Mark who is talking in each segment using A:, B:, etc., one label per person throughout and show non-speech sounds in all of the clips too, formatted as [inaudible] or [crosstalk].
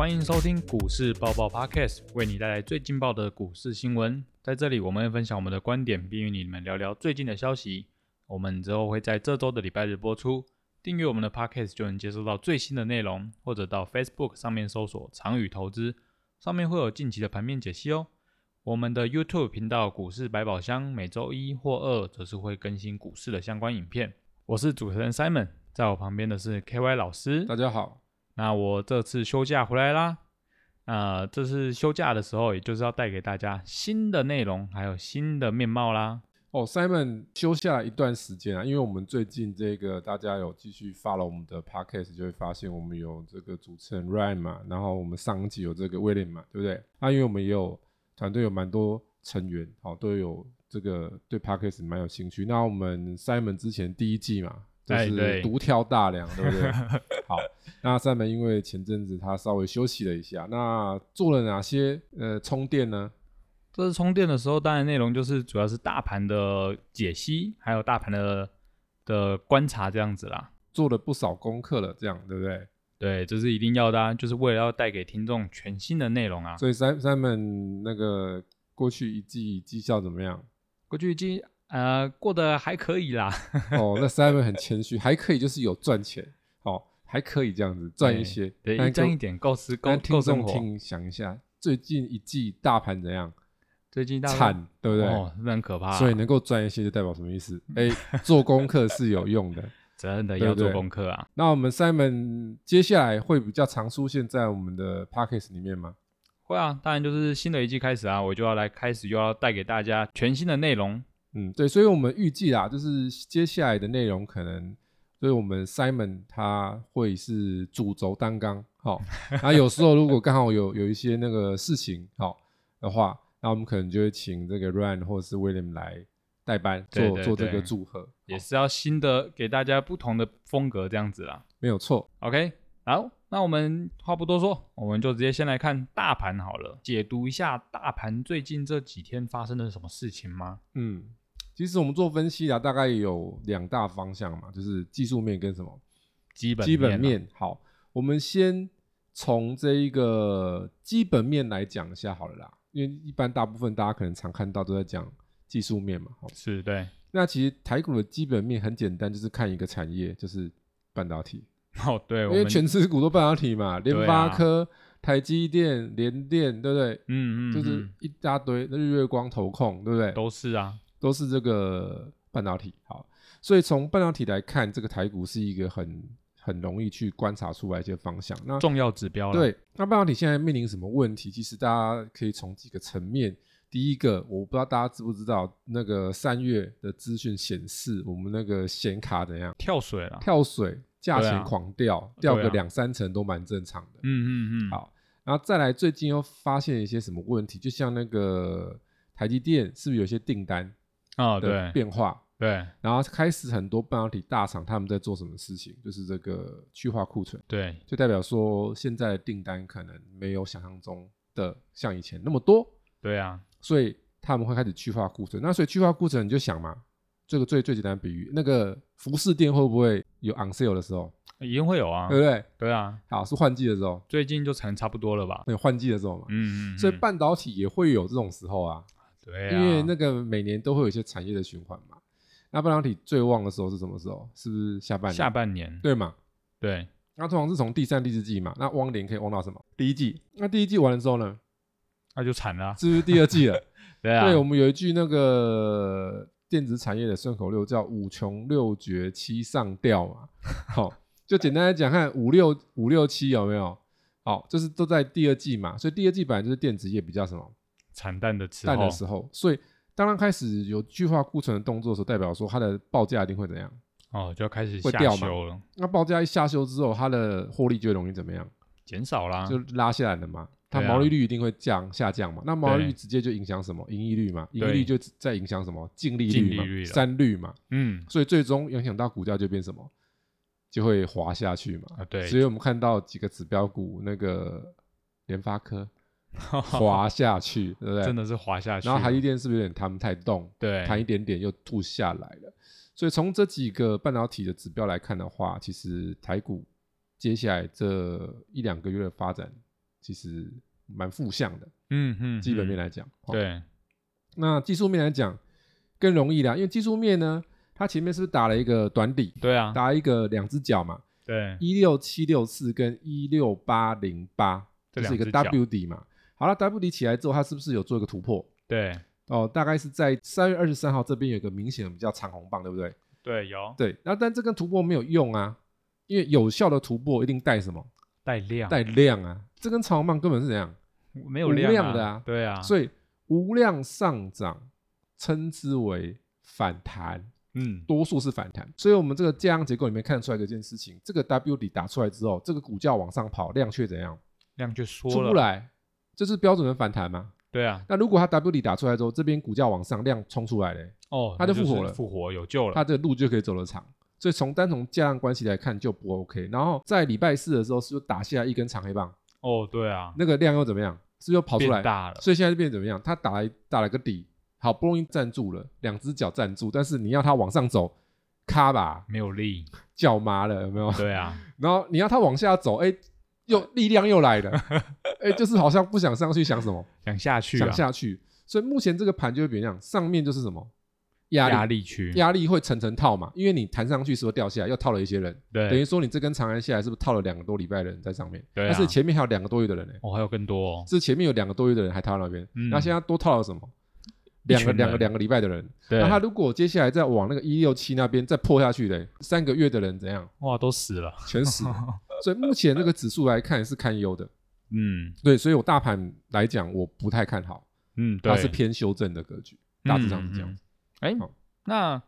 A: 欢迎收听股市爆爆 Podcast，为你带来最劲爆的股市新闻。在这里，我们会分享我们的观点，并与你们聊聊最近的消息。我们之后会在这周的礼拜日播出。订阅我们的 Podcast 就能接收到最新的内容，或者到 Facebook 上面搜索“长宇投资”，上面会有近期的盘面解析哦。我们的 YouTube 频道“股市百宝箱”每周一或二则是会更新股市的相关影片。我是主持人 Simon，在我旁边的是 KY 老师。
B: 大家好，
A: 那我这次休假回来啦。那这次休假的时候，也就是要带给大家新的内容，还有新的面貌啦。
B: 哦，Simon 休下了一段时间啊，因为我们最近这个大家有继续 follow 我们的 podcast，就会发现我们有这个主持人 Ryan 嘛，然后我们上一集有这个 William 嘛，对不对？那因为我们也有团队有蛮多成员，好都有这个对 podcast 蛮有兴趣。那我们 Simon 之前第一季嘛，就是独挑大梁，对不对？[laughs] 好，那 Simon 因为前阵子他稍微休息了一下，那做了哪些呃充电呢？
A: 这次充电的时候，当然内容就是主要是大盘的解析，还有大盘的的观察这样子啦。
B: 做了不少功课了，这样对不对？
A: 对，这是一定要的，啊，就是为了要带给听众全新的内容啊。
B: 所以三三门那个过去一季绩效怎么样？
A: 过去一季呃过得还可以啦。[laughs]
B: 哦，那 Simon 很谦虚，还可以，就是有赚钱，哦，还可以这样子赚一些，
A: 对，赚一点够吃够够生活。
B: 听想一下，最近一季大盘怎样？
A: 最近大
B: 惨，对不对？
A: 哦，是很可怕。
B: 所以能够赚一些，就代表什么意思？[laughs] 哎，做功课是有用的，[laughs]
A: 真的要做功课啊。
B: 那我们 Simon 接下来会比较常出现在我们的 p a c k a g e 里面吗？
A: 会啊，当然就是新的一季开始啊，我就要来开始，又要带给大家全新的内容。
B: 嗯，对，所以我们预计啊，就是接下来的内容可能，所以我们 Simon 他会是主轴担纲，好，那有时候如果刚好有有一些那个事情好的话。那我们可能就会请这个 Ryan 或者是 William 来代班做做这个祝贺，
A: 也是要新的给大家不同的风格这样子啦，
B: 没有错。
A: OK，好，那我们话不多说，我们就直接先来看大盘好了，解读一下大盘最近这几天发生了什么事情吗？
B: 嗯，其实我们做分析啊，大概有两大方向嘛，就是技术面跟什么
A: 基本
B: 基本面。好，我们先从这一个基本面来讲一下好了啦。因为一般大部分大家可能常看到都在讲技术面嘛，
A: 是对。
B: 那其实台股的基本面很简单，就是看一个产业，就是半导体。
A: 哦，对，因
B: 为全持股都半导体嘛，联发科、台积电、联电，对不对？
A: 嗯嗯，
B: 就是一大堆日月光、投控，对不对？
A: 都是啊，
B: 都是这个半导体。好，所以从半导体来看，这个台股是一个很。很容易去观察出来一些方向，那
A: 重要指标
B: 对。那半导体现在面临什么问题？其实大家可以从几个层面。第一个，我不知道大家知不知道，那个三月的资讯显示，我们那个显卡怎样
A: 跳水了？
B: 跳水，价钱狂掉，掉个两三成都蛮正常的。
A: 嗯嗯嗯。
B: 好，然后再来，最近又发现一些什么问题？就像那个台积电，是不是有些订单
A: 啊？对，
B: 变化。
A: 对，
B: 然后开始很多半导体大厂他们在做什么事情，就是这个去化库存。
A: 对，
B: 就代表说现在的订单可能没有想象中的像以前那么多。
A: 对啊，
B: 所以他们会开始去化库存。那所以去化库存，你就想嘛，这个最最简单的比喻，那个服饰店会不会有 on sale 的时候？
A: 一定会有啊，
B: 对不对？
A: 对啊，
B: 好是换季的时候，
A: 最近就成差不多了吧？
B: 对，换季的时候嘛。
A: 嗯嗯。
B: 所以半导体也会有这种时候啊。
A: 对。
B: 因为那个每年都会有一些产业的循环嘛。那半导体最旺的时候是什么时候？是不是下半年？
A: 下半年，
B: 对嘛？
A: 对。
B: 那通常是从第三、第四季嘛。那汪年可以汪到什么？第一季。那第一季完了之后呢？
A: 那就惨了，
B: 是不是第二季了？[laughs]
A: 对啊。
B: 对，我们有一句那个电子产业的顺口溜叫“五穷六绝七上吊”嘛。[laughs] 好，就简单来讲，看五六五六七有没有？好，就是都在第二季嘛。所以第二季本来就是电子业比较什么
A: 惨淡的
B: 淡的时候，所以。当它开始有巨化库存的动作的时候，代表说它的报价一定会怎样？
A: 哦，就要开始
B: 会掉
A: 了。
B: 那报价一下修之后，它的获利就容易怎么样？
A: 减少啦，
B: 就拉下来了嘛。它毛利率一定会降下降嘛。那毛利率直接就影响什么？盈利率嘛。盈利率就在影响什么？净利率嘛。三率嘛。
A: 嗯。
B: 所以最终影响到股价就变什么？就会滑下去嘛。
A: 啊，对。
B: 所以我们看到几个指标股，那个联发科。[laughs] 滑下去，对不对？
A: 真的是滑下去。
B: 然后台积电是不是有点弹不太动？
A: 对，
B: 弹一点点又吐下来了。所以从这几个半导体的指标来看的话，其实台股接下来这一两个月的发展其实蛮负向的。
A: 嗯嗯，
B: 基本面
A: 嗯
B: 来讲，哦
A: 对，
B: 那技术面来讲更容易啦，因为技术面呢，它前面是不是打了一个短底，
A: 对啊，
B: 打一个两只脚嘛，
A: 对，
B: 一六七六四跟一六八零八，
A: 这
B: 这是一个 W 底嘛。好了，W 底起来之后，它是不是有做一个突破？
A: 对
B: 哦，大概是在三月二十三号这边有一个明显的比较长红棒，对不对？
A: 对，有
B: 对，那但这根突破没有用啊，因为有效的突破一定带什么？
A: 带量，
B: 带量啊。这根长红棒根本是怎样？无
A: 没有量
B: 量的啊
A: 对啊，
B: 所以无量上涨称之为反弹，
A: 嗯，
B: 多数是反弹。所以我们这个价量结构里面看得出来一件事情：这个 W 底打出来之后，这个股价往上跑，量却怎样？
A: 量就缩
B: 出
A: 了，
B: 不来，这是标准的反弹嘛？
A: 对啊，
B: 那如果它 W 底打出来之后，这边股价往上，量冲出来嘞，
A: 哦，
B: 它就复活了
A: 复活有救了，
B: 它的路就可以走得长。所以从单从价量关系来看就不 OK。然后在礼拜四的时候，是不是打下一根长黑棒？
A: 哦，对啊，
B: 那个量又怎么样？是不是又跑出来？
A: 变大了，
B: 所以现在就变成怎么样？它打来打了个底，好不容易站住了，两只脚站住，但是你要它往上走，咔吧，
A: 没有力，
B: 脚麻了，有没有？
A: 对啊，[laughs]
B: 然后你要它往下走，哎，又 [laughs] 力量又来了，哎，就是好像不想上去，想什么？[laughs]
A: 想下去啊，
B: 想下去。所以目前这个盘就会这样，上面就是什么压力，
A: 压力区，
B: 压力会层层套嘛，因为你弹上去是不是掉下来，又套了一些人，等
A: 对，
B: 于说你这根长安下来是不是套了两个多礼拜的人在上面？
A: 对啊
B: 但是前面还有两个多月的人呢、
A: 哦，还有更多哦，
B: 是前面有两个多月的人还套到那边，
A: 嗯
B: 那现在多套了什么？两个两个两个礼拜的人，
A: 对
B: 那，他如果接下来再往那个一六七那边再破下去嘞，三个月的人怎样？
A: 哇，都死了，
B: 全死了。[laughs] 所以目前这个指数来看是堪忧的，[laughs]
A: 嗯
B: 对，所以我大盘来讲我不太看好，
A: 嗯，对，
B: 它是偏修正的格局，大致上是这样。
A: 嗯。嗯哎
B: 好，
A: 那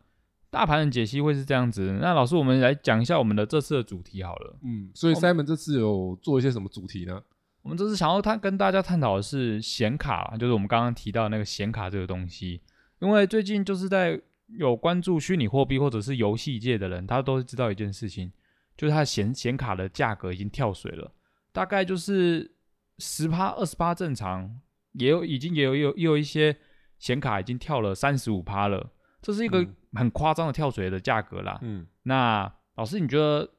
A: 大盘的解析会是这样子。那老师，我们来讲一下我们的这次的主题好了。
B: 嗯，所以 Simon 这次有做一些什么主题呢？
A: 我们这次想要探跟大家探讨的是显卡，就是我们刚刚提到那个显卡这个东西。因为最近就是在有关注虚拟货币或者是游戏界的人，他都知道一件事情，就是它的显显卡的价格已经跳水了，大概就是十趴、二十趴正常，也有已经也有也有也有一些显卡已经跳了三十五趴了，这是一个
B: 嗯
A: 很夸张的跳水的价格啦。
B: 嗯，
A: 那老师，你觉得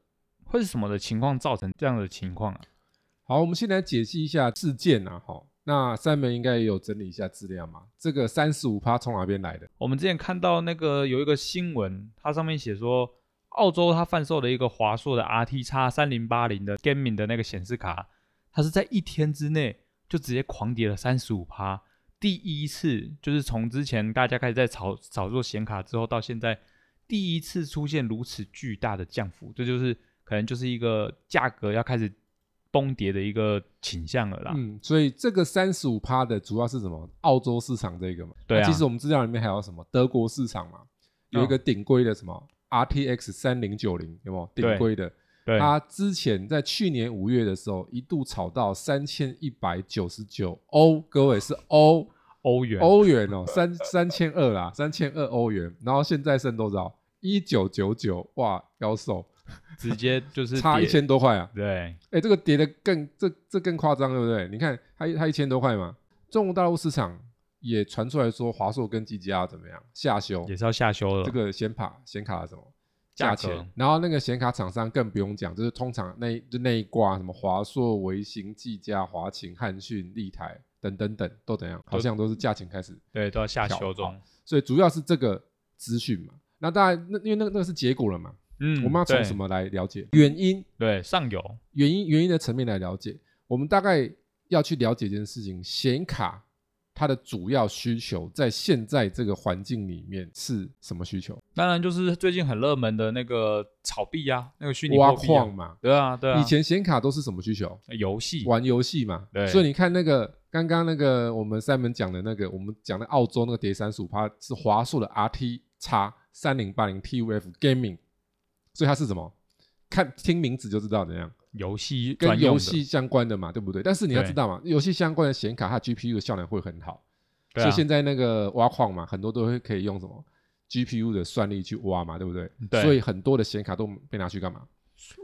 A: 会是什么的情况造成这样的情况啊？
B: 好，我们先来解析一下事件啊，哈。那 Simon 应该也有整理一下资料嘛？这个三十五趴从哪边来的？
A: 我们之前看到那个有一个新闻，它上面写说，澳洲它贩售的一个华硕的 RT x 三零八零的 gaming 的那个显示卡，它是在一天之内就直接狂跌了三十五趴，第一次就是从之前大家开始在炒炒作显卡之后，到现在第一次出现如此巨大的降幅，这就是可能就是一个价格要开始崩跌的一个倾向了啦。
B: 嗯，所以这个三十五趴的主要是什么？澳洲市场这个嘛。
A: 对啊
B: 那其实我们资料里面还有什么？德国市场嘛，有一个顶规的什么 RTX 三零九零，有没有顶规的？
A: 对，
B: 它之前在去年五月的时候，一度炒到三千一百九十九欧，各位是欧
A: 欧元
B: 欧元哦，三三千二啦，三千二欧元。然后现在剩多少？一九九九，哇，妖兽，
A: 直接就是
B: 差一千多块啊！
A: 对，
B: 哎，这个跌的更这这更夸张，对不对？你看它它一千多块嘛，中国大陆市场也传出来说华硕跟技嘉怎么样下修
A: 也是要下修了。
B: 这个显卡显卡的什么
A: 价
B: 钱，然后那个显卡厂商更不用讲，就是通常那一就那一挂什么华硕、微星、技嘉、华擎、汉讯、立台等等等都怎样，好像都是价钱开始，
A: 对，都要下
B: 调
A: 修中。
B: 所以主要是这个资讯嘛。那当然，那因为那个那个是结果了嘛，
A: 嗯，
B: 我们要从什？么来了解原因？
A: 对，上游
B: 原因原因的层面来了解，我们大概要去了解一件事情：显卡它的主要需求在现在这个环境里面是什么需求？
A: 当然就是最近很热门的那个炒币啊，那个虚拟
B: 挖矿嘛。
A: 对啊，对啊。
B: 以前显卡都是什么需求？
A: 游戏
B: 玩游戏嘛。
A: 对
B: 所以你看那个刚刚那个我们三门讲的那个，我们讲的澳洲那个跌三十五趴是华硕的 RT 叉三零八零 TUF Gaming，所以它是什么？看听名字就知道怎样。
A: 游戏
B: 跟游戏相关的嘛，对不对？但是你要知道嘛，游戏相关的显卡，它 GPU 的效能会很好，所以现在那个挖矿嘛，很多都会可以用什么 GPU 的算力去挖嘛，对不对？
A: 对
B: 所以很多的显卡都被拿去干嘛？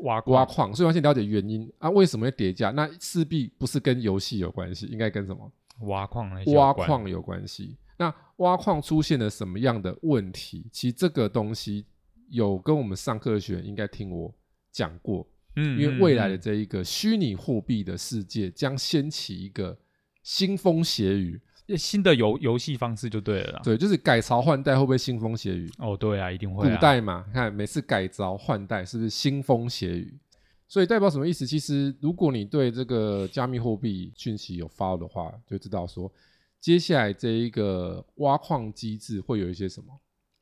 A: 挖矿
B: 挖矿。所以先了解原因啊，为什么会叠加？那势必不是跟游戏有关系，应该跟什么？
A: 挖矿
B: 挖
A: 关
B: 矿有关系。那挖矿出现了什么样的问题？其实这个东西有跟我们上课的学员应该听我讲过。
A: 嗯
B: 因为未来的
A: 嗯
B: 这一个虚拟货币的世界将掀起一个腥风血雨。
A: 嗯新的游游戏方式就对了啦。
B: 对，就是改朝换代会不会腥风血雨？
A: 哦，对啊，一定
B: 古
A: 会啊。
B: 代嘛，看每次改朝换代是不是腥风血雨？所以代表什么意思？其实如果你对这个加密货币讯息有 follow 的话，就知道说接下来这一个挖矿机制会有一些什么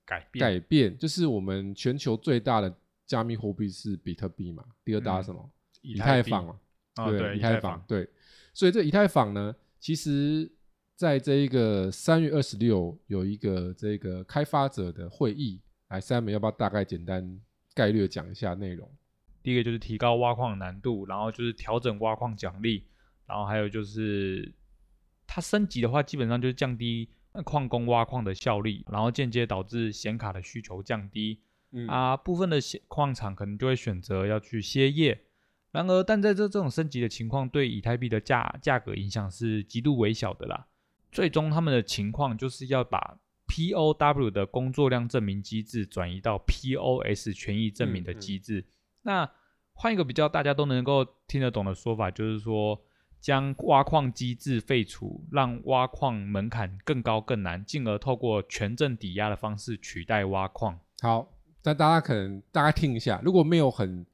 A: 改变
B: 改变。就是我们全球最大的加密货币是比特币嘛，第二大是什么？以太
A: 币
B: 坊啊，
A: 啊，
B: 对，
A: 对，
B: 以太坊，对，所以这以太坊呢，其实在这一个三月二十六有一个这个开发者的会议，来三门要不要大概简单概略讲一下内容？
A: 第一个就是提高挖矿难度，然后就是调整挖矿奖励，然后还有就是它升级的话，基本上就是降低呃矿工挖矿的效率，然后间接导致显卡的需求降低。
B: 嗯
A: 啊，部分的显矿场可能就会选择要去歇业。然而，但在这这种升级的情况，对以太币的价价格影响是极度微小的啦。最终，他们的情况就是要把 POW 的工作量证明机制转移到 POS 权益证明的
B: 嗯嗯
A: 机制。那换一个比较大家都能够听得懂的说法，就是说将挖矿机制废除，让挖矿门槛更高更难，进而透过权证抵押的方式取代挖矿。
B: 好，但大家可能大概听一下，如果没有很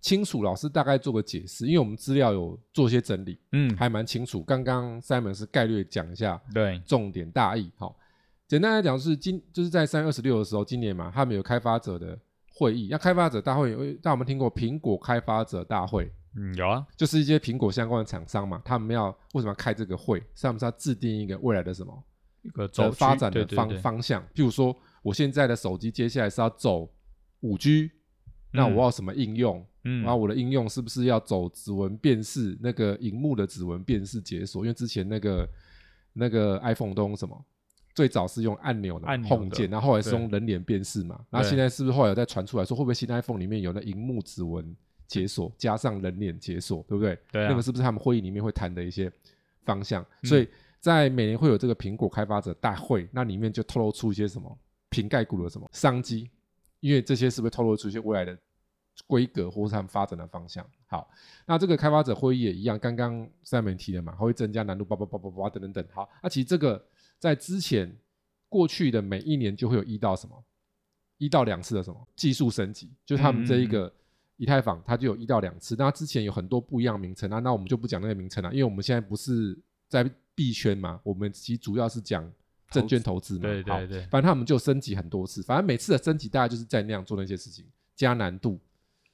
B: 清楚，老师大概做个解释，因为我们资料有做些整理，
A: 嗯，
B: 还蛮清楚。刚刚 Simon 是概略讲一下
A: 对，
B: 重点大意。好，简单来讲是今就是在三月二十六的时候，今年嘛，他们有开发者的会议。那开发者大会有，大家有没有听过苹果开发者大会？
A: 嗯，有啊，
B: 就是一些苹果相关的厂商嘛，他们要为什么要开这个会？是他们是要制定一个未来的什么
A: 一个走
B: 的发展的方方向。譬如说，我现在的手机接下来是要走五 G，那
A: 嗯
B: 我要什么应用？
A: 嗯，
B: 然后我的应用是不是要走指纹辨识？那个荧幕的指纹辨识解锁？因为之前那个那个 iPhone 都用什么？最早是用按钮的
A: 按
B: Home 键，然后后来是用人脸辨识嘛。然后现在是不是后来有在传出来说，会不会新 iPhone 里面有那荧幕指纹解锁加上人脸解锁，对不对？
A: 对啊，
B: 那个是不是他们会议里面会谈的一些方向？
A: 嗯
B: 所以在每年会有这个苹果开发者大会，那里面就透露出一些什么瓶盖股的什么商机，因为这些是不是透露出一些未来的规格或是他们发展的方向？好，那这个开发者会议也一样，刚刚三门提了嘛，它会增加难度，叭叭叭叭叭等等等。好，那其实这个在之前过去的每一年就会有一到什么一到两次的什么技术升级，就是他们这一个以太坊，它就有一到两次。那之前有很多不一样名称啊，那我们就不讲那个名称了，因为我们现在不是在币圈嘛，我们其实主要是讲证券投资嘛。好
A: 对对对，
B: 反正他们就升级很多次，反正每次的升级大概就是在那样做那些事情，加难度，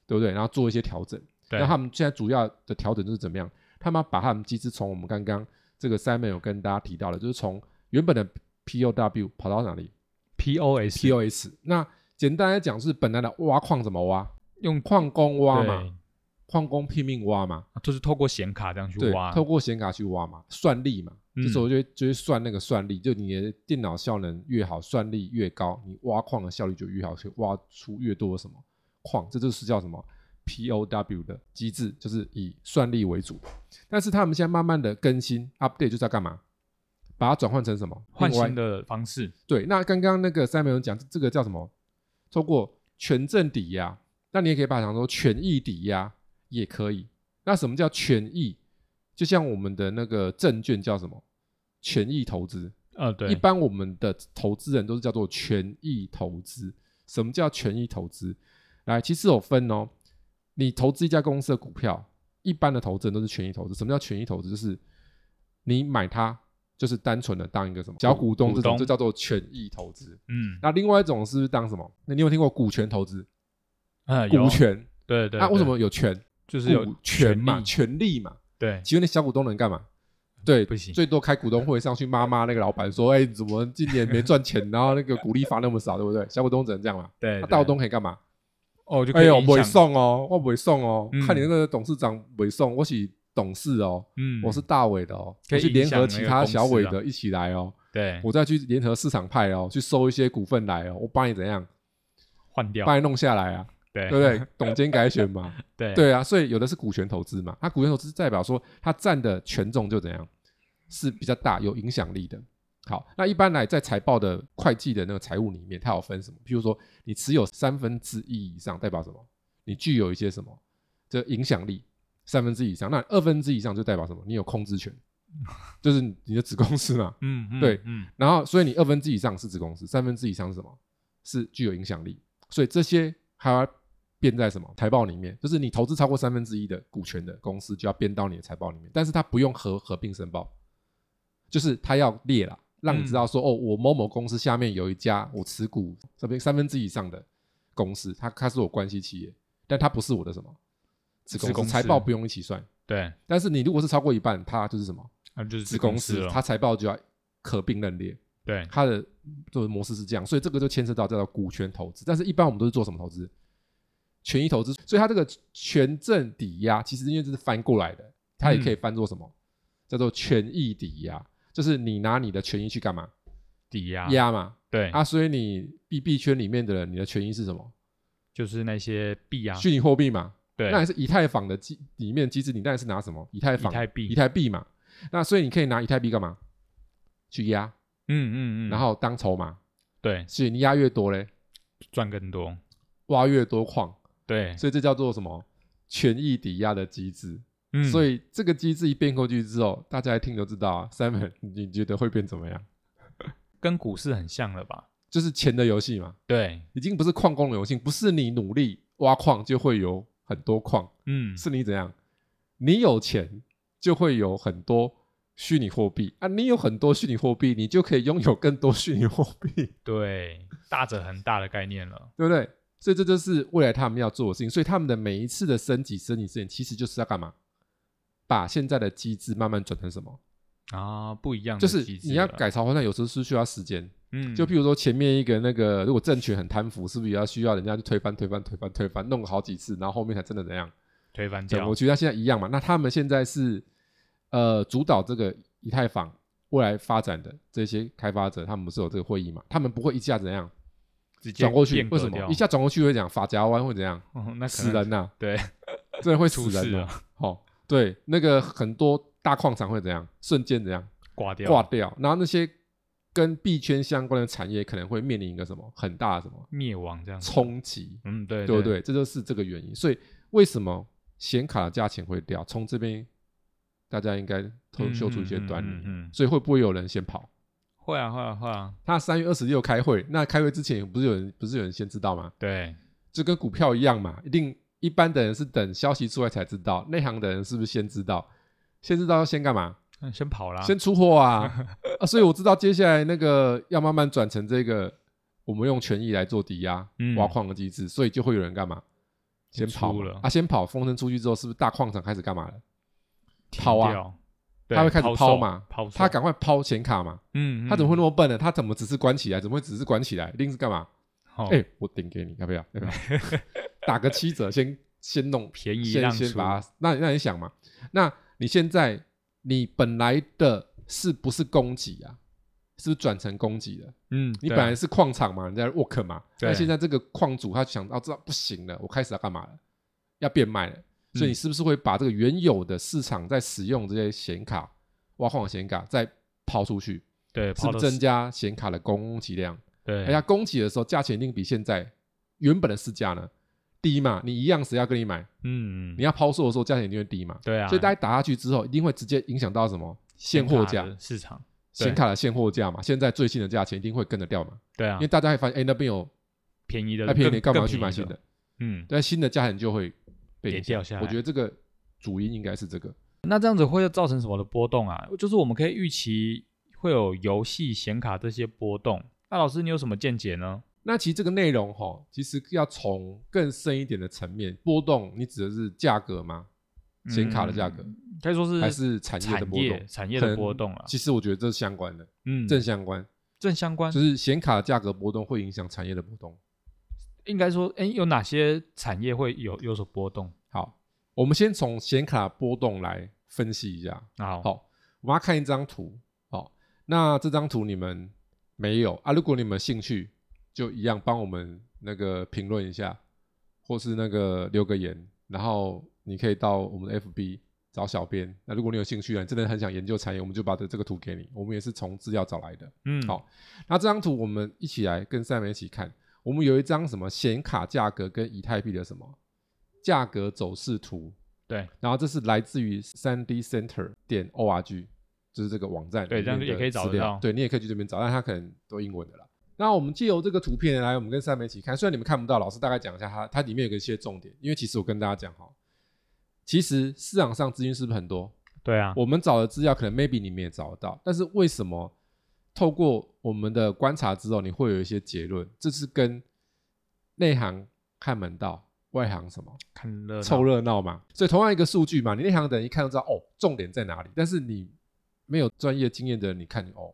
B: 对不对？然后做一些调整。那他们现在主要的调整就是怎么样？他们把他们机制从我们刚刚这个 Simon 有跟大家提到的，就是从原本的 POW 跑到哪里 POS？POS。那简单来讲是本来的挖矿怎么挖？
A: 用
B: 矿工挖嘛
A: 对，
B: 矿工拼命挖嘛，
A: 就是透过显卡这样去
B: 对
A: 挖，，
B: 透过显卡去挖嘛，算力嘛，
A: 嗯
B: 这时候就会就会算那个算力，就你的电脑效能越好，算力越高，你挖矿的效率就越好，可以挖出越多什么矿，这就是叫什么 POW 的机制，就是以算力为主。但是他们现在慢慢的更新 update 就是要干嘛？把它转换成什么？另外
A: 换新的方式，
B: 对，那刚刚那个三美有讲这个叫什么？透过权证抵押，那你也可以把它讲说权益抵押也可以。那什么叫权益？就像我们的那个证券叫什么？权益投资。
A: 啊，对，
B: 一般我们的投资人都是叫做权益投资。什么叫权益投资？来，其实有分哦。你投资一家公司的股票，一般的投资人都是权益投资。什么叫权益投资？就是你买它，就是单纯的当一个什么小股东，这种就叫做权益投资。
A: 嗯，
B: 那另外一种是不是当什么？那你有听过股权投资？
A: 啊，
B: 股，权，
A: 对对，
B: 那为什么有权？
A: 就是有
B: 股权嘛，
A: 利
B: 权利嘛。
A: 对，
B: 请问那小股东能干嘛？对，
A: 不行
B: 最多开股东会上去骂骂那个老板说：“哎、怎么今年没赚钱，然后那个股利发那么少，对不对？”小股东只能这样嘛。
A: 对，
B: 那
A: 对
B: 大股东可以干嘛？
A: 哦，就可
B: 哎呦，不会
A: 以影响，
B: 送哦，我不会送哦。
A: 嗯
B: 看你那个董事长不会送，我是董事哦，
A: 嗯，
B: 我是大伟的哦，
A: 可以
B: 我去联合其他小伟的一起来哦，
A: 对
B: 我再去联合市场派哦，去收一些股份来哦，我帮你怎样，
A: 换掉，
B: 帮你弄下来啊，
A: 对
B: 对不对？董监改选嘛，[laughs]
A: 对
B: 对啊，所以有的是股权投资嘛，它股权投资代表说它占的权重就怎样是比较大、有影响力的。好，那一般来在财报的会计的那个财务里面，它有分什么？譬如说你持有三分之一以上，代表什么？你具有一些什么这影响力三分之一以上，那二分之一以上就代表什么？你有控制权，[laughs] 就是你的子公司嘛。
A: 嗯嗯
B: 对
A: 嗯
B: 然后，所以你二分之一以上是子公司，三分之一以上是什么？是具有影响力。所以这些还要编在什么财报里面？就是你投资超过三分之一的股权的公司，就要编到你的财报里面。但是它不用合合并申报，就是它要列了，让你知道说，哦，我某某公司下面有一家我持股这边三分之一以上的公司，它它是我关系企业，但它不是我的什么子公司，财报不用一起算。
A: 对，
B: 但是你如果是超过一半，它就是什么
A: 那就是
B: 子公司，它财报就要合并认列。
A: 对
B: 它的做的模式是这样，所以这个就牵涉到叫做股权投资。但是一般我们都是做什么投资？权益投资。所以它这个权证抵押，其实因为这是翻过来的，它也可以翻做什么？叫做权益抵押，就是你拿你的权益去干嘛？
A: 抵押
B: 押嘛。
A: 对
B: 啊，所以你币币圈里面的人，你的权益是什么？
A: 就是那些币啊，
B: 虚拟货币嘛。
A: 对
B: 那也是以太坊的机里面机制，你当然是拿什么？以太坊、
A: 以太币
B: 以太币嘛。那所以你可以拿以太币干嘛？去压，
A: 嗯嗯嗯，
B: 然后当筹码。
A: 对
B: 所以你压越多嘞，
A: 赚更多，
B: 挖越多矿，
A: 对，
B: 所以这叫做什么权益抵押的机制。
A: 嗯，
B: 所
A: 以
B: 以这个机制一变过去之后，大家一听就知道啊。Simon，[laughs] 你觉得会变怎么样？[laughs]
A: 跟股市很像了吧？
B: 就是钱的游戏嘛，
A: 对，
B: 已经不是矿工的游戏，不是你努力挖矿就会有很多矿，
A: 嗯，
B: 是你怎样？你有钱就会有很多虚拟货币啊，你有很多虚拟货币，你就可以拥有更多虚拟货币，[laughs]
A: 对，大者很大的概念了。
B: 对不对？所以这就是未来他们要做的事情。所以他们的每一次的升级、升级、升级，其实就是要干嘛？把现在的机制慢慢转成什么？
A: 啊，不一样的
B: 就是你要改朝换代，有时候是需要时间。
A: 嗯，
B: 就譬如说前面一个那个，如果政权很贪腐，是不是也要需要人家去推翻、推翻、推翻、推翻，弄了好几次，然后后面才真的怎样
A: 推翻掉
B: 转过，去？那现在一样嘛？那他们现在是呃主导这个以太坊未来发展的这些开发者，他们不是有这个会议嘛？他们不会一下子怎样
A: 直接
B: 转过去？为什么一下转过去会讲法夹弯会怎样？
A: 哦那
B: 死人呐、[laughs]
A: 对，
B: 真的会死人的、
A: 了，
B: 哦，对，那个很多大矿场会怎样？瞬间怎样？
A: 挂掉，
B: 挂掉，然后那些跟币圈相关的产业可能会面临一个什么很大的什么
A: 灭亡这样。
B: 冲击，
A: 嗯，对
B: 对不？对？这就是这个原因。所以为什么显卡的价钱会掉？从这边大家应该透
A: 嗯
B: 嗅出一些
A: 嗯
B: 端倪。
A: 嗯嗯，
B: 所以会不会有人先跑？
A: 会啊会啊会啊，
B: 他三月二十六开会，那开会之前不是有人不是有人先知道吗？
A: 对，
B: 就跟股票一样嘛，一定一般的人是等消息出来才知道，内行的人是不是先知道？先知道要先干嘛？
A: 那先跑啦，
B: 先出货啊 [laughs] 啊！所以我知道接下来那个要慢慢转成这个，我们用权益来做抵押、
A: 嗯
B: 挖矿的机制，所以就会有人干嘛？先跑
A: 了
B: 啊！先跑，风声出去之后，是不是大矿场开始干嘛了？跑啊他会开始
A: 抛
B: 嘛
A: 抛
B: 他赶快抛显卡嘛？
A: 嗯，
B: 他怎么会那
A: 么？
B: 笨呢？他怎么只是关起来？怎么会只是关起来？一定是干嘛？
A: 哦
B: 哎、我顶给你，要不要？要不要？[laughs] 打个七折，先先弄，
A: 便宜
B: 先先把它。那那你想嘛？那你现在你本来的是不是供给啊？是不是转成供给了？
A: 嗯，
B: 你本来是矿场嘛，你在 work 嘛，
A: 对
B: 那现在这个矿主他想到知道不行了，我开始要干嘛了？要变卖了，所以你
A: 嗯
B: 是不是会把这个原有的市场在使用这些显卡、挖矿的显卡再抛出去？
A: 对，
B: 是增加显卡的供给量？
A: 对，
B: 哎呀，供给的时候价钱一定比现在原本的市价呢低嘛？你一样谁要跟你买？
A: 嗯，
B: 你要抛售的时候价钱一定会低嘛？
A: 对啊，
B: 所以大家打下去之后，一定会直接影响到什么现货价、
A: 市场，对
B: 显卡的现货价嘛？现在最新的价钱一定会跟得掉嘛？
A: 对啊
B: 因为，大家会发现，哎，那边有
A: 便宜的
B: 那便宜，
A: 更
B: 你干嘛去买新的？
A: 嗯，
B: 但新的价钱就会被影响
A: 掉下来
B: 我觉得这个主因应该是这个。
A: 那这样子会造成什么的波动啊？就是我们可以预期会有游戏显卡这些波动。那老师你有什么见解呢？
B: 那其实这个内容哈，其实要从更深一点的层面波动，你指的是价格吗？显卡的价格，
A: 可以说是
B: 还是产业的波动
A: 业？产业的波动啊？
B: 其实我觉得这是相关的，
A: 嗯，
B: 正相关，
A: 正相关，
B: 就是显卡的价格波动会影响产业的波动。
A: 应该说，哎，有哪些产业会有有所波动？
B: 好，我们先从显卡波动来分析一下。
A: 好，
B: 好，我们要看一张图。好，那这张图你们没有啊？如果你们有兴趣，就一样帮我们那个评论一下，或是那个留个言，然后你可以到我们的 FB 找小编。那如果你有兴趣啊，你真的很想研究产业，我们就把这这个图给你。我们也是从资料找来的。
A: 嗯，
B: 好那这张图我们一起来跟赛门一起看。我们有一张什么显卡价格跟以太币的什么价格走势图，
A: 对，
B: 然后这是来自于三 D Center 点 org，就是这个网站
A: 对这样就也可以找得到
B: 对你也可以去这边找，但它可能都英文的啦。那我们借由这个图片来，我们跟三妹一起看，虽然你们看不到，老师大概讲一下它，它里面有一些重点，因为其实我跟大家讲哈，其实市场上资金是不是很多？
A: 对啊，
B: 我们找的资料可能 maybe 你们也找得到，但是为什么透过我们的观察之后，你会有一些结论？这是跟内行看门道，外行什么
A: 看热闹
B: 凑热闹嘛。所以同样一个数据嘛，你内行的人一看就知道哦，重点在哪里。但是你没有专业经验的人，你看哦，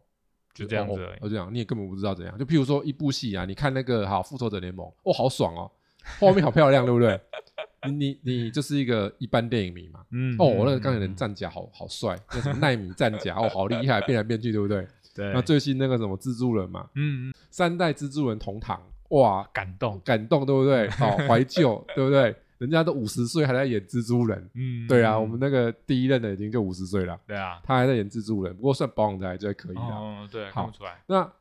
A: 就这样子而已
B: 哦哦，这样你也根本不知道怎样。就譬如说一部戏啊，你看那个好《复仇者联盟》，哦，好爽哦，画面好漂亮，对不对？你你你就是一个一般电影迷嘛，
A: 嗯，
B: 哦，我那个
A: 嗯
B: 钢铁人
A: 嗯
B: 战甲好好帅，那什么奈米战甲哦，好厉害，变来变去，对不对？
A: 对，
B: 那最新那个什么蜘蛛人嘛，
A: 嗯嗯
B: 三代蜘蛛人同堂，哇，
A: 感动，
B: 感动，对不对？好 [laughs] 怀旧，对不对？人家都五十岁还在演蜘蛛人，
A: 嗯，
B: 对啊，
A: 嗯
B: 我们那个第一任的已经就五十岁了，
A: 对啊，
B: 他还在演蜘蛛人，不过算保养的还就还可以啦。
A: 哦，对，看不出来，
B: 那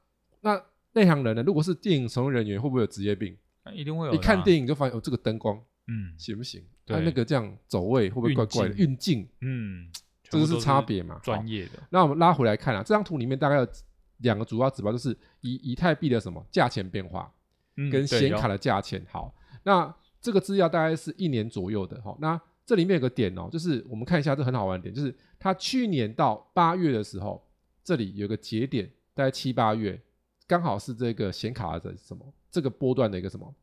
B: 那内行人呢？如果是电影从业人员，会不会有职业病？
A: 那一定会有
B: 一。看电影就发现哦，这个灯光
A: 嗯
B: 行不行？
A: 对
B: 他那个这样走位会不会怪怪的？
A: 运
B: 运镜，
A: 嗯，
B: 这个是差别嘛？好
A: 专业的，
B: 那我们拉回来看啊，这张图里面大概有两个主要指标，就是以以太币的什么价钱变化
A: 嗯
B: 跟显卡的价钱。好，那这个资料大概是一年左右的。好，那这里面有个点哦，就是我们看一下这很好玩的点，就是它去年到八月的时候，这里有个节点，大概七八月，刚好是这个显卡的什么这个波段的一个什么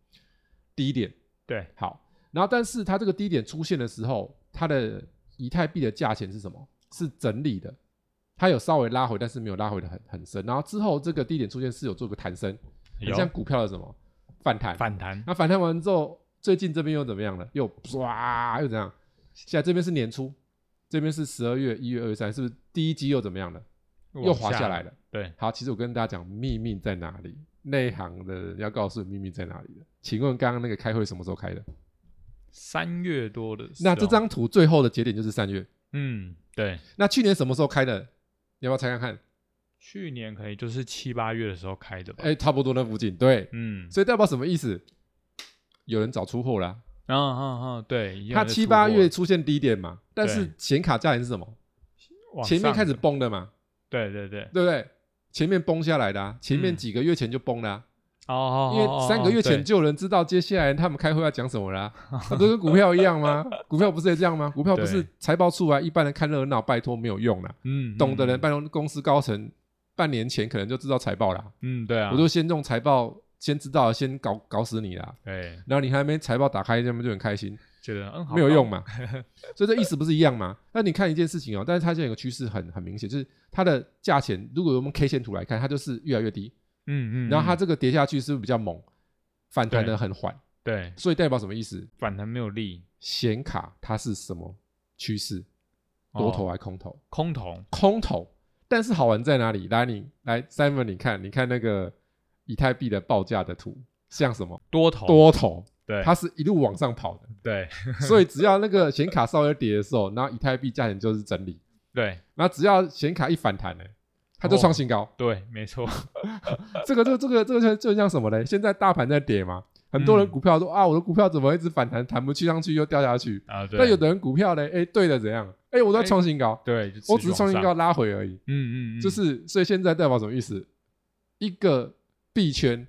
B: 低点。
A: 对，
B: 好，然后但是它这个低点出现的时候，它的以太币的价钱是什么？是整理的，它有稍微拉回，但是没有拉回的很很深。然后之后这个低点出现是有做个弹升，很
A: 有
B: 像股票的什么反弹。
A: 反弹，
B: 那反弹完之后，最近这边又怎么样了？又唰又怎样？现在这边是年初，这边是十二月、一月、二月、三，是不是第一季又怎么样了？又。滑下来了。
A: 对，
B: 好，其实我跟大家讲秘密在哪里，内行的人要告诉你秘密在哪里的。请问刚刚那个开会什么时候开的？
A: 三月多的时候，
B: 那这张图最后的节点就是三月。
A: 嗯，对，
B: 那去年什么时候开的？你要不要猜看看？
A: 去年可以就是七八月的时候开的吧。
B: 哎，差不多那附近。对，
A: 嗯，
B: 所以代表什么意思？有人早出货啦、
A: 嗯嗯嗯，对，已经有
B: 它
A: 在出货
B: 七八月出现低点嘛，但是显卡价钱是什么？前面开始，崩的嘛，
A: 对对对，
B: 对不对？前面崩下来的、啊，前面
A: 嗯
B: 几个月前就崩了
A: 哦，
B: 因为三个月前就有人知道接下来他们开会要讲什么啦、[laughs] 那不是跟股票一样吗？[laughs] 股票不是也这样吗？股票不是
A: 对
B: 财报出来，一般人看热闹，拜托没有用啦。
A: 嗯，
B: 懂的人，
A: 嗯
B: 办公公司高层半年前可能就知道财报啦。
A: 嗯，对啊，
B: 我就先用财报先知道，先搞搞死你啦。
A: 对，
B: 然后你还没财报打开，他们就很开心，
A: 觉得嗯好
B: 没有用，嘛。[laughs] 所以这意思不是一样吗？那你看一件事情哦，但是它现在有个趋势很很明显，就是它的价钱，如果我们 K 线图来看，它就是越来越低，
A: 嗯嗯，嗯
B: 然后它这个跌下去是不是比较猛，反弹的很缓？
A: 对
B: 所以代表什么意思？
A: 反弹没有力，
B: 显卡它是什么趋势？多头
A: 哦
B: 还空头？
A: 空头，
B: 空头。但是好玩在哪里？来，你来 Simon，你看，你看那个以太币的报价的图，像什么？
A: 多头，
B: 多头，
A: 对，
B: 它是一路往上跑的。
A: 对 [laughs]
B: 所以只要那个显卡稍微跌的时候，然后以太币价钱就是整理，
A: 对
B: 然后只要显卡一反弹呢，它就
A: 哦
B: 创新高。
A: 对，没错，[laughs]
B: 这个这个这个这个就就像什么嘞？现在大盘在跌嘛，很多人
A: 嗯
B: 股票说、啊，我的股票怎么一直反弹，弹不去上去又掉下去。
A: 啊，对，
B: 但有的人股票嘞，哎，对的怎样？哎，我在
A: 哎
B: 创新高，
A: 对，
B: 我只是创新高，拉回而已。
A: 嗯嗯嗯，
B: 就是所以现在代表什么意思？一个币圈，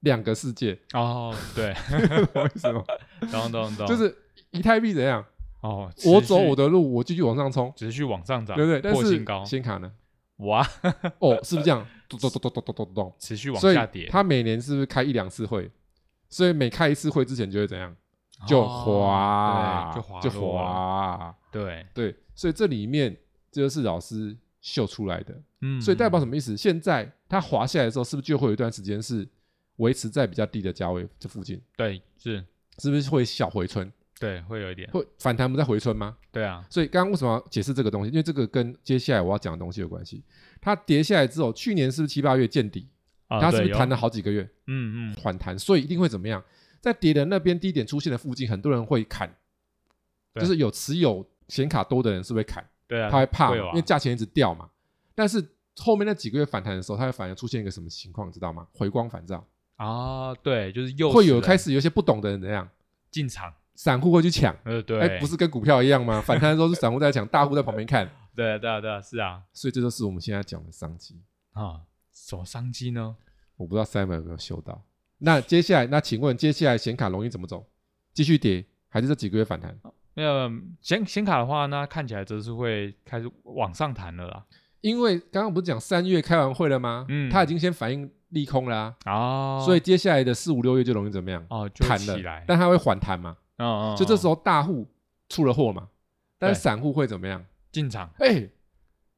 B: 两个世界，
A: 哦，对，[laughs] [laughs]
B: 懂我意思吗？
A: 懂懂懂，
B: 就是以太币怎样？
A: 哦，
B: 我走我的路，我继续往上冲，
A: 持续往上涨，
B: 对不对？但是
A: 新
B: 卡呢？
A: 哇，[laughs]
B: 哦，是不是这样？[laughs] 咚咚咚咚咚咚咚咚。
A: 持续往
B: 所以
A: 下跌，
B: 他每年是不是开一两次会？所以每开一次会之前就会怎样？就
A: 哦
B: 滑，
A: 对就滑
B: 就
A: 落
B: 滑。
A: 对，
B: 对，所以这里面这就是老师秀出来的。
A: 嗯，
B: 所以代表什
A: 么？
B: 么意思？现在它滑下来的时候，是不是就会有一段时间是维持在比较低的价位这附近？
A: 对，是，
B: 是不是会小回春？
A: 对，会有一点，
B: 会反弹不再回春吗？
A: 对啊，
B: 所以刚刚为什么要解释这个东西？因为这个跟接下来我要讲的东西有关系。它跌下来之后，去年是不是七八月见底？
A: 啊对
B: 它是不是弹了好几个月
A: 嗯嗯，
B: 反弹？所以一定会怎么样？在跌的那边低点出现的附近，很多人会砍，就是有持有显卡多的人是会砍，
A: 对啊，
B: 他会怕因为价钱一直掉嘛。但是后面那几个月反弹的时候，它会反而出现一个什么情况，知道吗？回光返照，
A: 啊，对，就是又
B: 会有开始有些不懂的人怎样？
A: 进场，
B: 散户会去抢，
A: 呃，对，
B: 哎，不是跟股票一样吗？[laughs] 反弹的时候是散户在抢，大户在旁边看，[laughs]
A: 对啊对啊对啊，是啊，
B: 所以这就是我们现在讲的商机。
A: 啊，什么商机呢？
B: 我不知道 Simon 有没有嗅到。那接下来，那请问接下来显卡容易怎么走？继续跌，还是这几个月反弹？
A: 没有显显卡的话，那看起来则是会开始往上弹了啦。
B: 因为刚刚不是讲三月开完会了吗？
A: 嗯
B: 它已经先反应利空啦、
A: 哦，
B: 所以接下来的四五六月就容易怎么样？
A: 哦就
B: 弹了
A: 起来，
B: 但它会缓弹嘛，
A: 嗯嗯，
B: 就这时
A: 候
B: 候大户出了货嘛，但是散户会怎么样？
A: 进场
B: 哎、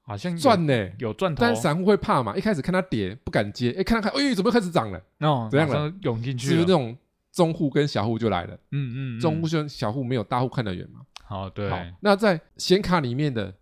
A: 好像有
B: 赚呢、
A: 有赚头，
B: 但是散户会怕嘛，一开始看它跌不敢接，哎、看它看，哎、怎么又开始涨了？
A: 哦，
B: 怎样了
A: 马上涌进去就
B: 是不是那，种中户跟小户就来了？
A: 嗯嗯，
B: 中户
A: 嗯
B: 跟小户没有大户看得远嘛？
A: 好对，
B: 好，那在显卡里面的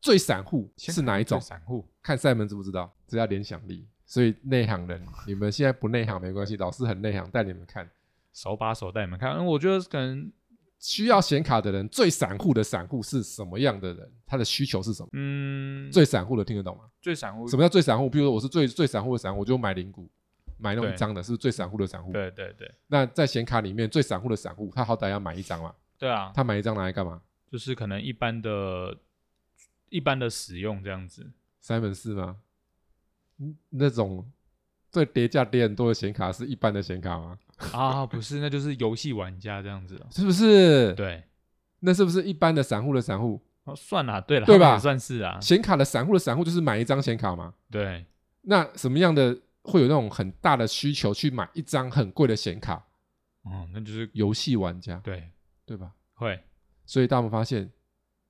B: 最散户是哪一种？
A: 散户
B: 看赛门知不知道？只要联想力。所以内行人，你们现在不内行没关系，老师很内行，带你们看。
A: 手把手带你们看，嗯我觉得可能
B: 需要显卡的人，最散户的散户是什么样的人？他的需求是什么？
A: 嗯
B: 最散户的听得懂吗？
A: 最散户
B: 什么叫最散户？比如说我是最最散户的散户，我就买零股，买那种一张的，是不是最散户的散户？
A: 对对对
B: 那在显卡里面最散户的散户，他好歹要买一张嘛？
A: 对啊，
B: 他买一张拿来干嘛
A: 就是可能一般的一般的使用这样子
B: ，？Simon 是吗？嗯那种最叠价叠很多的显卡是一般的显卡吗？[laughs]
A: 啊，不是，那就是游戏玩家这样子哦。
B: 是不是？
A: 对，
B: 那是不是一般的散户的散户？
A: 哦，算了，对了，
B: 对吧
A: 也算是啊，
B: 显卡的散户的散户就是买一张显卡嘛？
A: 对，
B: 那什么样的会有那种很大的需求去买一张很贵的显卡？
A: 嗯，那就是
B: 游戏玩家，
A: 对，
B: 对吧？
A: 会，
B: 所以大家发现，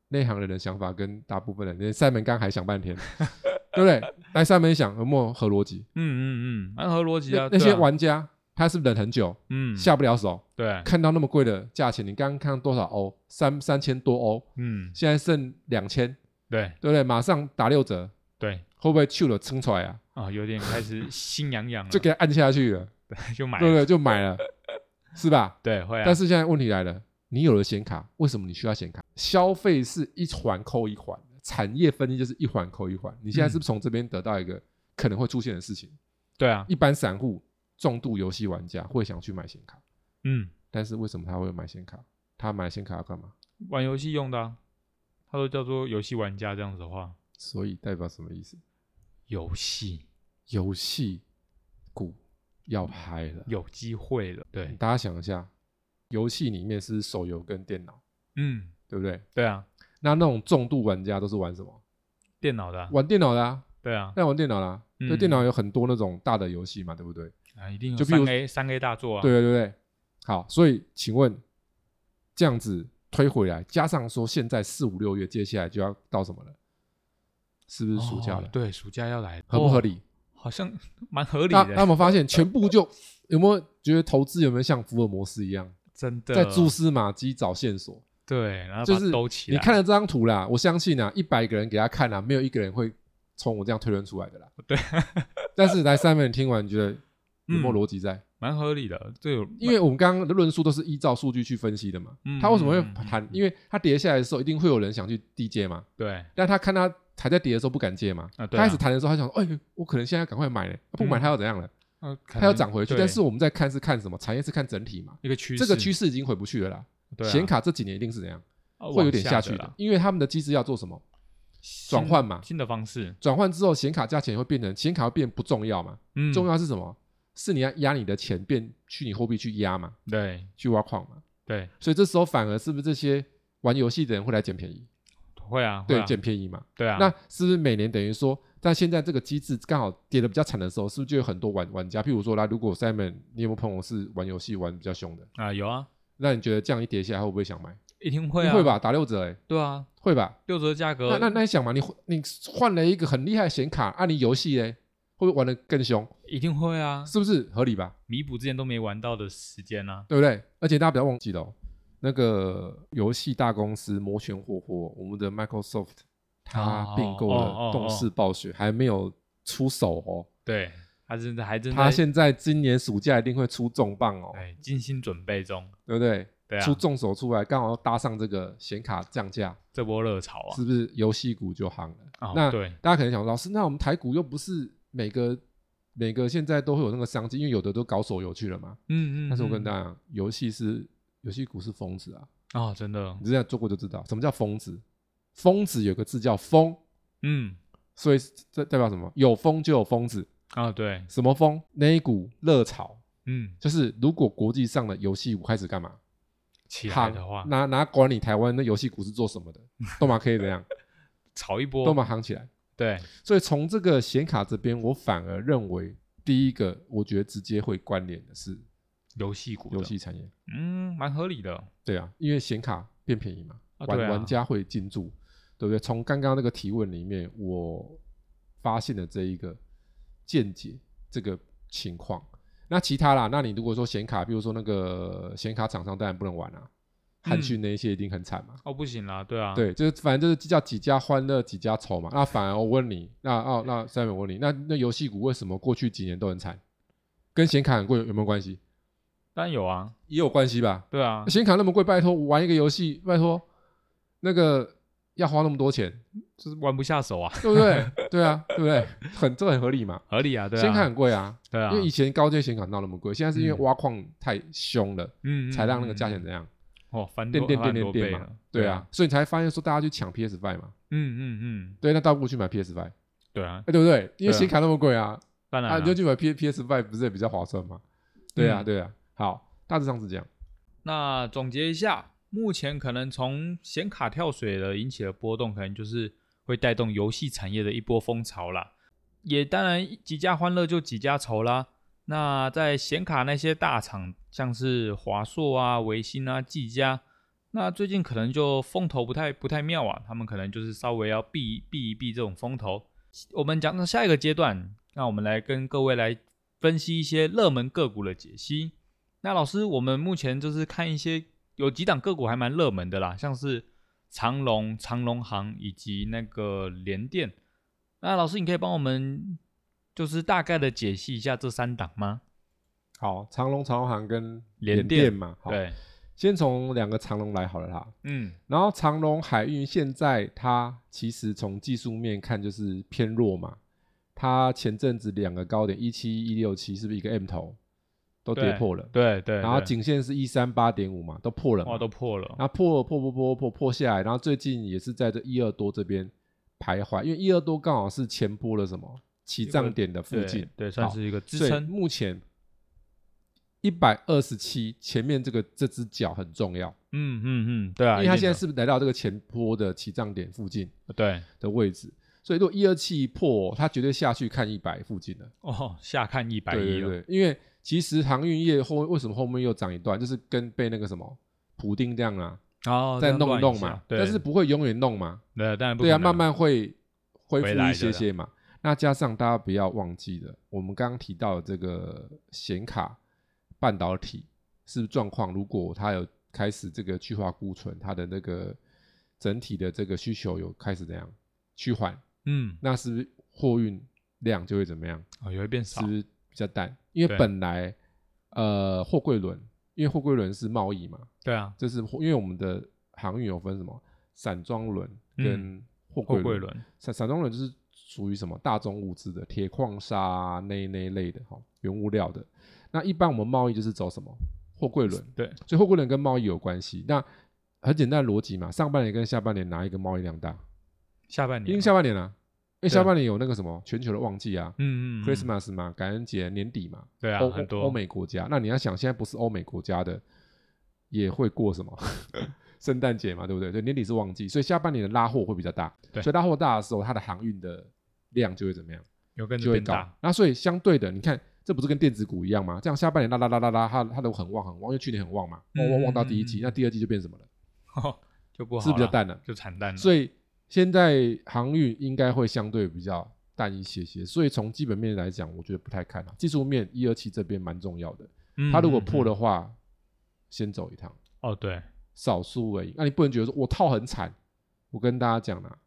B: 内行人的想法跟大部分人，连塞门刚还想半天，[laughs] 对不对？来，塞门想有没有合逻辑？
A: 嗯嗯嗯，安合逻辑啊，
B: 那那些玩家他是忍很久，
A: 嗯，
B: 下不了手，
A: 对，
B: 看到那么贵的价钱，你刚刚看到多少欧？三三千多欧，
A: 嗯，
B: 现在剩两千，
A: 对。
B: 对不对？马上打六折，
A: 对，
B: 会不会去了撑出来啊？
A: 啊，有点开始心痒痒了，[laughs]
B: 就给他按下去了，[laughs]
A: 就买了，
B: 对不对？就买了，是吧？
A: 对，会啊，
B: 但是现在问题来了，你有了显卡，为什么你需要显卡？消费是一环扣一环，产业分析就是一环扣一环。你现在是不是从这边得到一个可能会出现的事情？
A: 对啊，
B: 一般散户、重度游戏玩家会想去买显卡，
A: 嗯，
B: 但是为什么他会买显卡？他买显卡要干嘛？
A: 玩游戏用的啊，他都叫做游戏玩家这样子的话，
B: 所以代表什么意思？
A: 游戏
B: 游戏股要嗨了。
A: 有机会了，对，
B: 大家想一下，游戏里面是手游跟电脑，
A: 嗯，
B: 对不对？
A: 对啊，
B: 那那种重度玩家都是玩什么？
A: 电脑的啊，
B: 玩电脑的啊，
A: 对啊，
B: 那玩电脑啦。
A: 啊
B: 对，电脑有很多那种大的游戏嘛，对不对？
A: 啊，一定有
B: 就比如
A: 三 A 三 A 大作啊，
B: 对对对对。好，所以请问这样子推回来，加上说现在四五六月，接下来就要到什么了？是不是暑假了？
A: 哦对，暑假要来，了？
B: 合不合理？
A: 好像蛮合理
B: 那那我们，发现，全部就有没有觉得投资有没有像福尔摩斯一样，
A: 真的
B: 在蛛丝马迹找线索？
A: 对，然后
B: 就是
A: 兜起来，
B: 你看了这张图啦，我相信啊，一百个人给他看啊，没有一个人会从我这样推论出来的啦。
A: 对，
B: 但是来三人听完，你觉得有没逻辑在？
A: 蛮合理的，这有
B: 因为我们刚刚的论述都是依照数据去分析的嘛。
A: 嗯
B: 它为什么会
A: 嗯嗯
B: 弹？
A: 嗯
B: 因为他跌下来的时候，一定会有人想去低接嘛。
A: 对
B: 但他看他还在跌的时候不敢接嘛。
A: 啊对
B: 开始弹的时候，他想说：“哎，我可能现在赶快买了，不买他要怎样了？
A: 呃
B: 它要涨回去。”但是我们在看是看什么？产业是看整体嘛。
A: 一个趋势，
B: 这个趋势已经回不去了啦。显卡这几年一定是怎样？
A: 啊
B: 会有点下去的因为他们的机制要做什么？
A: 新
B: 转换嘛
A: 新的方式，
B: 转换之后，显卡价钱会变成显卡会变不重要嘛？
A: 嗯，
B: 重要是什么？是你要压你的钱变虚拟货币去压嘛，
A: 对
B: 去挖矿嘛。
A: 对，
B: 所以这时候反而是不是这些玩游戏的人会来捡便宜？
A: 会啊，会
B: 对，
A: 啊
B: 捡便宜嘛。
A: 对啊，
B: 那是不是每年等于说，但现在这个机制刚好跌的比较惨的时候，是不是就有很多玩玩家？譬如说，来，如果 Simon，你有没有朋友是玩游戏玩比较凶的？
A: 啊有啊，
B: 那你觉得这样一跌下来，会不会想买？
A: 一定会啊，
B: 会？吧，打六折哎、
A: 对啊，
B: 会吧？
A: 六折价格，
B: 那那那你想嘛，你你换了一个很厉害的显卡，按、你游戏嘞，会不会玩的更凶？
A: 一定会啊，
B: 是不是合理吧？
A: 弥补之前都没玩到的时间啊，
B: 对不对？而且大家不要忘记了、哦，那个游戏大公司摩拳霍霍，我们的 Microsoft 它
A: 哦
B: 并购了动视暴雪，还没有出手哦。
A: 对，他真的还真
B: 它
A: 在
B: 现在今年暑假一定会出重磅哦，
A: 哎精心准备中，
B: 对不对？
A: 对啊
B: 出，重手出来，刚好搭上这个显卡降价，
A: 这波热潮啊，
B: 是不是游戏股就夯了？
A: 哦
B: 那
A: 对，
B: 大家可能想说，老师，那我们台股又不是每个每个现在都会有那个商机，因为有的都搞手游去了嘛。
A: 嗯嗯，
B: 但是我跟
A: 嗯
B: 大家讲，游戏是游戏股是疯子啊！
A: 啊，真的，
B: 你之前做过就知道什么叫疯子。疯子有个字叫疯，
A: 嗯，
B: 所以这代表什么？有疯就有疯子。
A: 啊，对，
B: 什么疯？那一股热潮，
A: 嗯，
B: 就是如果国际上的游戏股开始干嘛？
A: 起来的话，
B: 拿拿管理台湾的游戏股是做什么的？都嘛可以怎样，[laughs]
A: 炒一波，
B: 都嘛行起来。
A: 对，
B: 所以从这个显卡这边，我反而认为第一个，我觉得直接会关联的是
A: 游戏股的，
B: 游戏产业。
A: 嗯，蛮合理的，
B: 对啊，因为显卡变便宜嘛，玩、
A: 啊对啊
B: 玩家会进驻，对不对？从刚刚那个提问里面，我发现了这一个见解，这个情况。那其他啦，那你如果说显卡，比如说那个显卡厂商，当然不能玩啊，汉讯那一些一定很惨嘛。
A: 哦，不行啦，对啊，，
B: 对，就是反正就是叫几家欢乐几家愁嘛。那反而我问你，那哦，那 Simon 我问你，那那游戏股为什么过去几年都很惨？跟显卡很贵有有没有关系？
A: 当然有啊，
B: 也有关系吧。
A: 对啊，
B: 显卡那么贵，拜托玩一个游戏，拜托那个要花那么多钱，
A: 就是玩不下手啊，
B: 对不对？[laughs] 对啊，对不对？很这很合理嘛。
A: 合理啊，对啊，
B: 显卡很贵啊，
A: 对啊，
B: 因为以前高阶显卡闹那么贵，现在是因为
A: 嗯
B: 挖矿太凶了，
A: 嗯，
B: 才让那个价
A: 嗯
B: 钱怎样
A: 哦翻多
B: 变变
A: 翻多
B: 变变变嘛，对啊，，所以你才发现说大家去抢 PS Five 嘛，
A: 嗯嗯嗯，
B: 对，那倒不如去买 PS Five，
A: 对啊，
B: 哎，对不对？因为显卡那么贵啊，啊，
A: 当然啦
B: 你就去买 P PS Five 不是也比较划算吗？对啊，
A: 嗯
B: 对啊，好，大致上是这样。
A: 那总结一下，目前可能从显卡跳水的引起的波动，可能就是会带动游戏产业的一波风潮啦。也当然几家欢乐就几家愁啦。那在显卡那些大厂，像是华硕啊、维新啊、技嘉，那最近可能就风头不太不太妙啊，他们可能就是稍微要避避一避这种风头。我们讲到下一个阶段，那我们来跟各位来分析一些热门个股的解析。那老师，我们目前就是看一些有几档个股还蛮热门的啦，像是长隆、长隆行以及那个联电。那老师，你可以帮我们就是大概的解析一下这三档吗？
B: 好，长隆、长隆行跟联
A: 联电
B: 电嘛，好，
A: 对，
B: 先从两个长隆来好了啦。
A: 嗯，
B: 然后长隆海运现在它其实从技术面看就是偏弱嘛，它前阵子两个高点一七一六七是不是一个 M 头？都跌破了？
A: 对对，
B: 然后
A: 对。
B: 颈线是一三八点五嘛，都破了嘛。
A: 哇都破了，
B: 然后破破破破破破下来，然后最近也是在这一二多这边徘徊，因为一二多刚好是前波了什么起涨点的附近，
A: 对，算
B: 好
A: 是一个支撑。
B: 目前一百二十七前面这个这只脚很重要，
A: 嗯嗯嗯，对啊，
B: 因为它现在是不是来到这个前坡的起涨点附近
A: 的对。
B: 的位置？所以如果一二七一破，它绝对下去看一百附近了。
A: 哦，下看一百一了，
B: 对因为其实航运业后为什么后面又涨一段，就是跟被那个什么普丁这样啊，
A: 哦，
B: 再弄一弄嘛，
A: 对，
B: 但是不会永远弄嘛，
A: 对，当然不
B: 对啊，慢慢会恢复一些些嘛。那加上大家不要忘记了，我们刚刚提到的这个显卡半导体是不是状况，如果它有开始这个去化库存，它的那个整体的这个需求有开始怎样趋缓，
A: 嗯，
B: 那是不是货运量就会怎么样？
A: 哦，也会变少
B: 是不，是比较淡？因为本来呃货柜轮，因为货柜轮是贸易嘛，
A: 对啊，
B: 这是货因为我们的航运有分什么散装轮跟货柜轮，散散装轮就是属于什么大宗物资的铁矿砂啊那那一类的哈原物料的。那一般我们贸易就是走什么货柜轮，
A: 对，
B: 所以货柜轮跟贸易有关系。那很简单的逻辑嘛，上半年跟下半年哪一个贸易量大？
A: 下半年因为，
B: 下半年啊，因为下半年有那个什么全球的旺季啊。
A: 嗯嗯嗯
B: Christmas 嘛，感恩节年底嘛，
A: 对啊，
B: 欧
A: 很多
B: 欧美国家。那你要想，现在不是欧美国家的，也会过什么 [laughs] 圣诞节嘛，对不对？对，年底是旺季，所以下半年的拉货会比较大。
A: 对
B: 所以拉货大的时候，它的航运的量就会怎么样？
A: 有跟
B: 就会
A: 大，。
B: 那所以相对的，你看，这不是跟电子股一样吗？这样下半年啦啦啦啦啦，它它都很旺很旺，因为去年很旺嘛，旺旺旺到第一季，
A: 嗯嗯嗯
B: 那第二季就变什么了？[laughs]
A: 就不好
B: 是比较，淡了。
A: 就惨淡了。
B: 所以现在航运应该会相对比较淡一些些，所以从基本面来讲，我觉得不太看好。技术面一二七这边蛮重要的，
A: 嗯
B: 它如果破的话，先走一趟，
A: 哦，对，
B: 少数而已。那你不能觉得说我套很惨。我跟大家讲啦，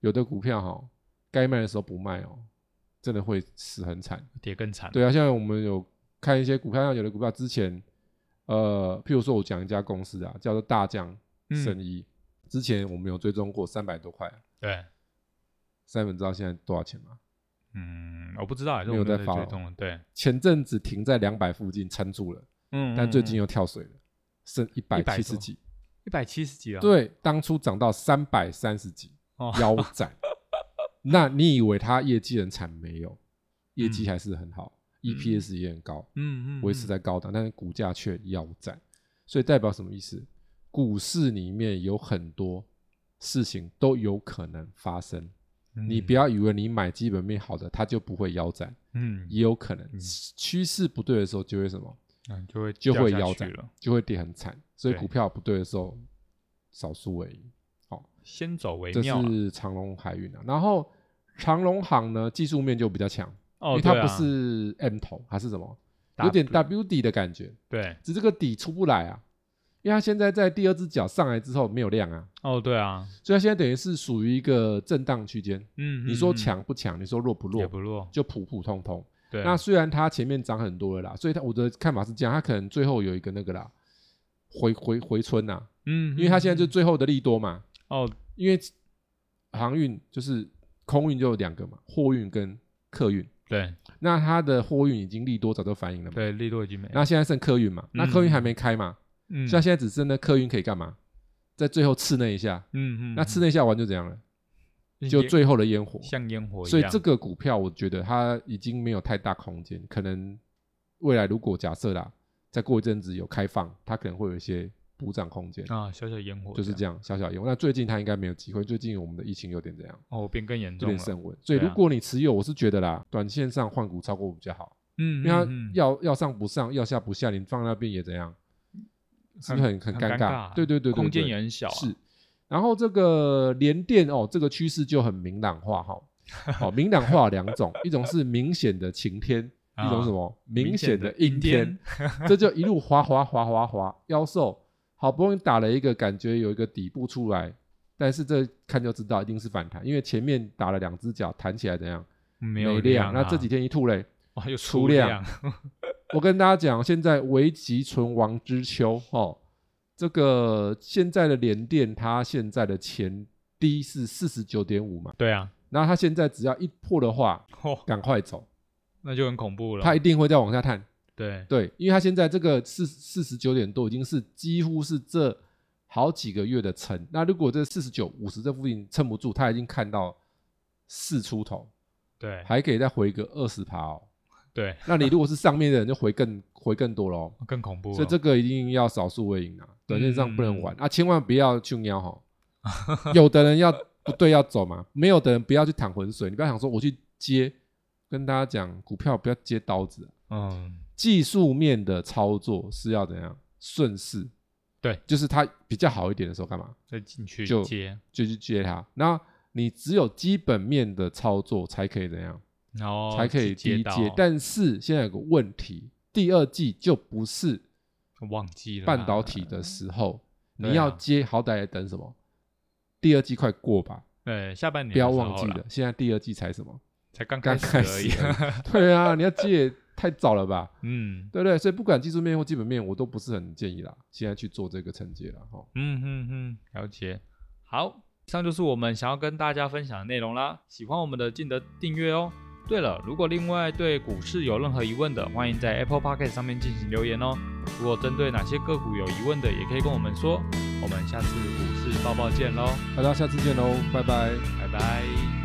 B: 有的股票哈，该卖的时候不卖哦，真的会死很惨。
A: 跌更惨。
B: 对啊，现在我们有看一些股票，像有的股票之前，呃，譬如说我讲一家公司啊，叫做大将
A: 嗯
B: 生意，之前我们有追踪过三百多块，
A: 对，
B: 三粉知道现在多少钱吗？
A: 嗯，我不知道，还是
B: 没有
A: 我
B: 在
A: 在追踪了。对，
B: 前阵子停在两百附近撑住了，
A: 嗯，
B: 但最近
A: 嗯
B: 又跳水了。剩一百七十几，
A: 一百七十几啊。，
B: 对，当初涨到三百三十几，
A: 哦，
B: 腰斩。那你以为它业绩很惨？没有，业绩
A: 嗯
B: 还是很好、e p s 也很高，
A: 嗯嗯，
B: 维持
A: 嗯
B: 在高档，但是股价却腰斩。所以代表什么意思？股市里面有很多事情都有可能发生。你不
A: 嗯
B: 要以为你买基本面好的，它就不会腰斩，
A: 嗯
B: 也有可能
A: 嗯
B: 趋势不对的时候就会什么，
A: 嗯就会
B: 就会腰斩
A: 了。
B: 就会跌很惨。所以股票不对的时候，少数为好。
A: 先走为
B: 这
A: 妙这。
B: 是长隆海运啊。然后长隆行呢，技术面就比较强，因
A: 哦，
B: 为它不是 M 头，它是什么？有点 W 底的感觉，
A: 对，
B: 只是这个底出不来啊。因为它现在在第二只脚上来之后没有量啊，
A: 哦，对啊，
B: 所以它现在等于是属于一个震荡区间。
A: 嗯，
B: 你说强不强？你说弱不弱？
A: 也不弱，
B: 就普普通通。
A: 对，
B: 那虽然它前面涨很多了啦，所以它我的看法是这样，它可能最后有一个那个啦，回回回春呐、
A: 嗯，
B: 因为它现在就
A: 嗯
B: 最后的利多嘛，
A: 哦，
B: 因为航运就是空运就有两个嘛，货运跟客运。
A: 对
B: 那它的货运已经利多早就反映了嘛，
A: 对，利多已经没了。
B: 那现在剩客运嘛，那客运还没开嘛，
A: 嗯，
B: 所以它现在只剩那客运可以干嘛？在最后刺那一下，
A: 嗯嗯，
B: 那刺那一下完就怎样了？就最后的烟火。
A: 像烟火一样。
B: 所以这个股票，我觉得它已经没有太大空间，可能未来如果假设啦，再过一阵子有开放，它可能会有一些补涨空间，
A: 啊，小小烟火。
B: 就是这样小小烟火。那最近它应该没有机会，最近我们的疫情有点这样，
A: 哦，变更严重有。
B: 点升温，所以如果你持有，我是觉得啦，短线上换股超过比较好，
A: 嗯，
B: 因为它要要上不上，要下不下，你放那边也怎样，是不是很很
A: 很尴
B: 尴
A: 尬
B: 对对对对，
A: 空间也很小啊。
B: 是，然后这个联电哦，这个趋势就很明朗化哈。好、明朗化有两种，一种是明显的晴天，一种什么明显的阴天，，这就一路滑滑滑滑滑，妖兽好不容易打了一个感觉有一个底部出来，但是这看就知道一定是反弹，因为前面打了两只脚弹起来怎样
A: 没有
B: 量，那
A: 啊
B: 这几天一吐嘞，
A: 哇又
B: 出
A: 出
B: 量 [laughs] 我跟大家讲，现在危急存亡之秋哦，这个现在的联电，它现在的前低是四十九点五嘛，
A: 对啊，
B: 那它现在只要一破的话，
A: 哦，
B: 赶快走，
A: 那就很恐怖了。
B: 它一定会再往下探。
A: 对，
B: 对，因为他现在这个四四十九点多，已经是几乎是这好几个月的撑。那如果这四十九、五十这附近撑不住，他已经看到四出头，
A: 对，
B: 还可以再回个二十趴哦。[laughs]
A: 对，
B: 那你如果是上面的人，就回更回更多喽。
A: 更恐怖。
B: 所以这个一定要少数为赢啊，短线上不能
A: 嗯
B: 玩、啊，千万不要去瞄哈。有的人要不对要走嘛，没有的人不要去淌浑水。你不要想说我去接，跟大家讲，股票不要接刀子啊、
A: 嗯，
B: 技术面的操作是要怎样？顺势，
A: 对，
B: 就是它比较好一点的时候干嘛？
A: 再进去
B: 就
A: 接，
B: 就去接它。那你只有基本面的操作才可以怎样，
A: 然后
B: 才可以低接。但是现在有个问题，第二季就不是
A: 忘记了
B: 半导体的时候，你要接，好歹也等什么？第二季快过吧，
A: 对下半年
B: 不要忘记了，现在第二季才什么？
A: 才刚
B: 刚
A: 开
B: 开始
A: 始
B: 而已。对啊，你要接也太早了吧？
A: 嗯
B: 对不对？所以不管技术面或基本面，我都不是很建议啦，现在去做这个承接了哈。
A: 嗯嗯嗯，了解。好，以上就是我们想要跟大家分享的内容啦。喜欢我们的，记得订阅哦。对了，如果另外对股市有任何疑问的，欢迎在 Apple Podcast 上面进行留言哦。如果针对哪些个股有疑问的，也可以跟我们说。我们下次股市报报见喽，
B: 大家下次见喽，拜拜。
A: 拜拜。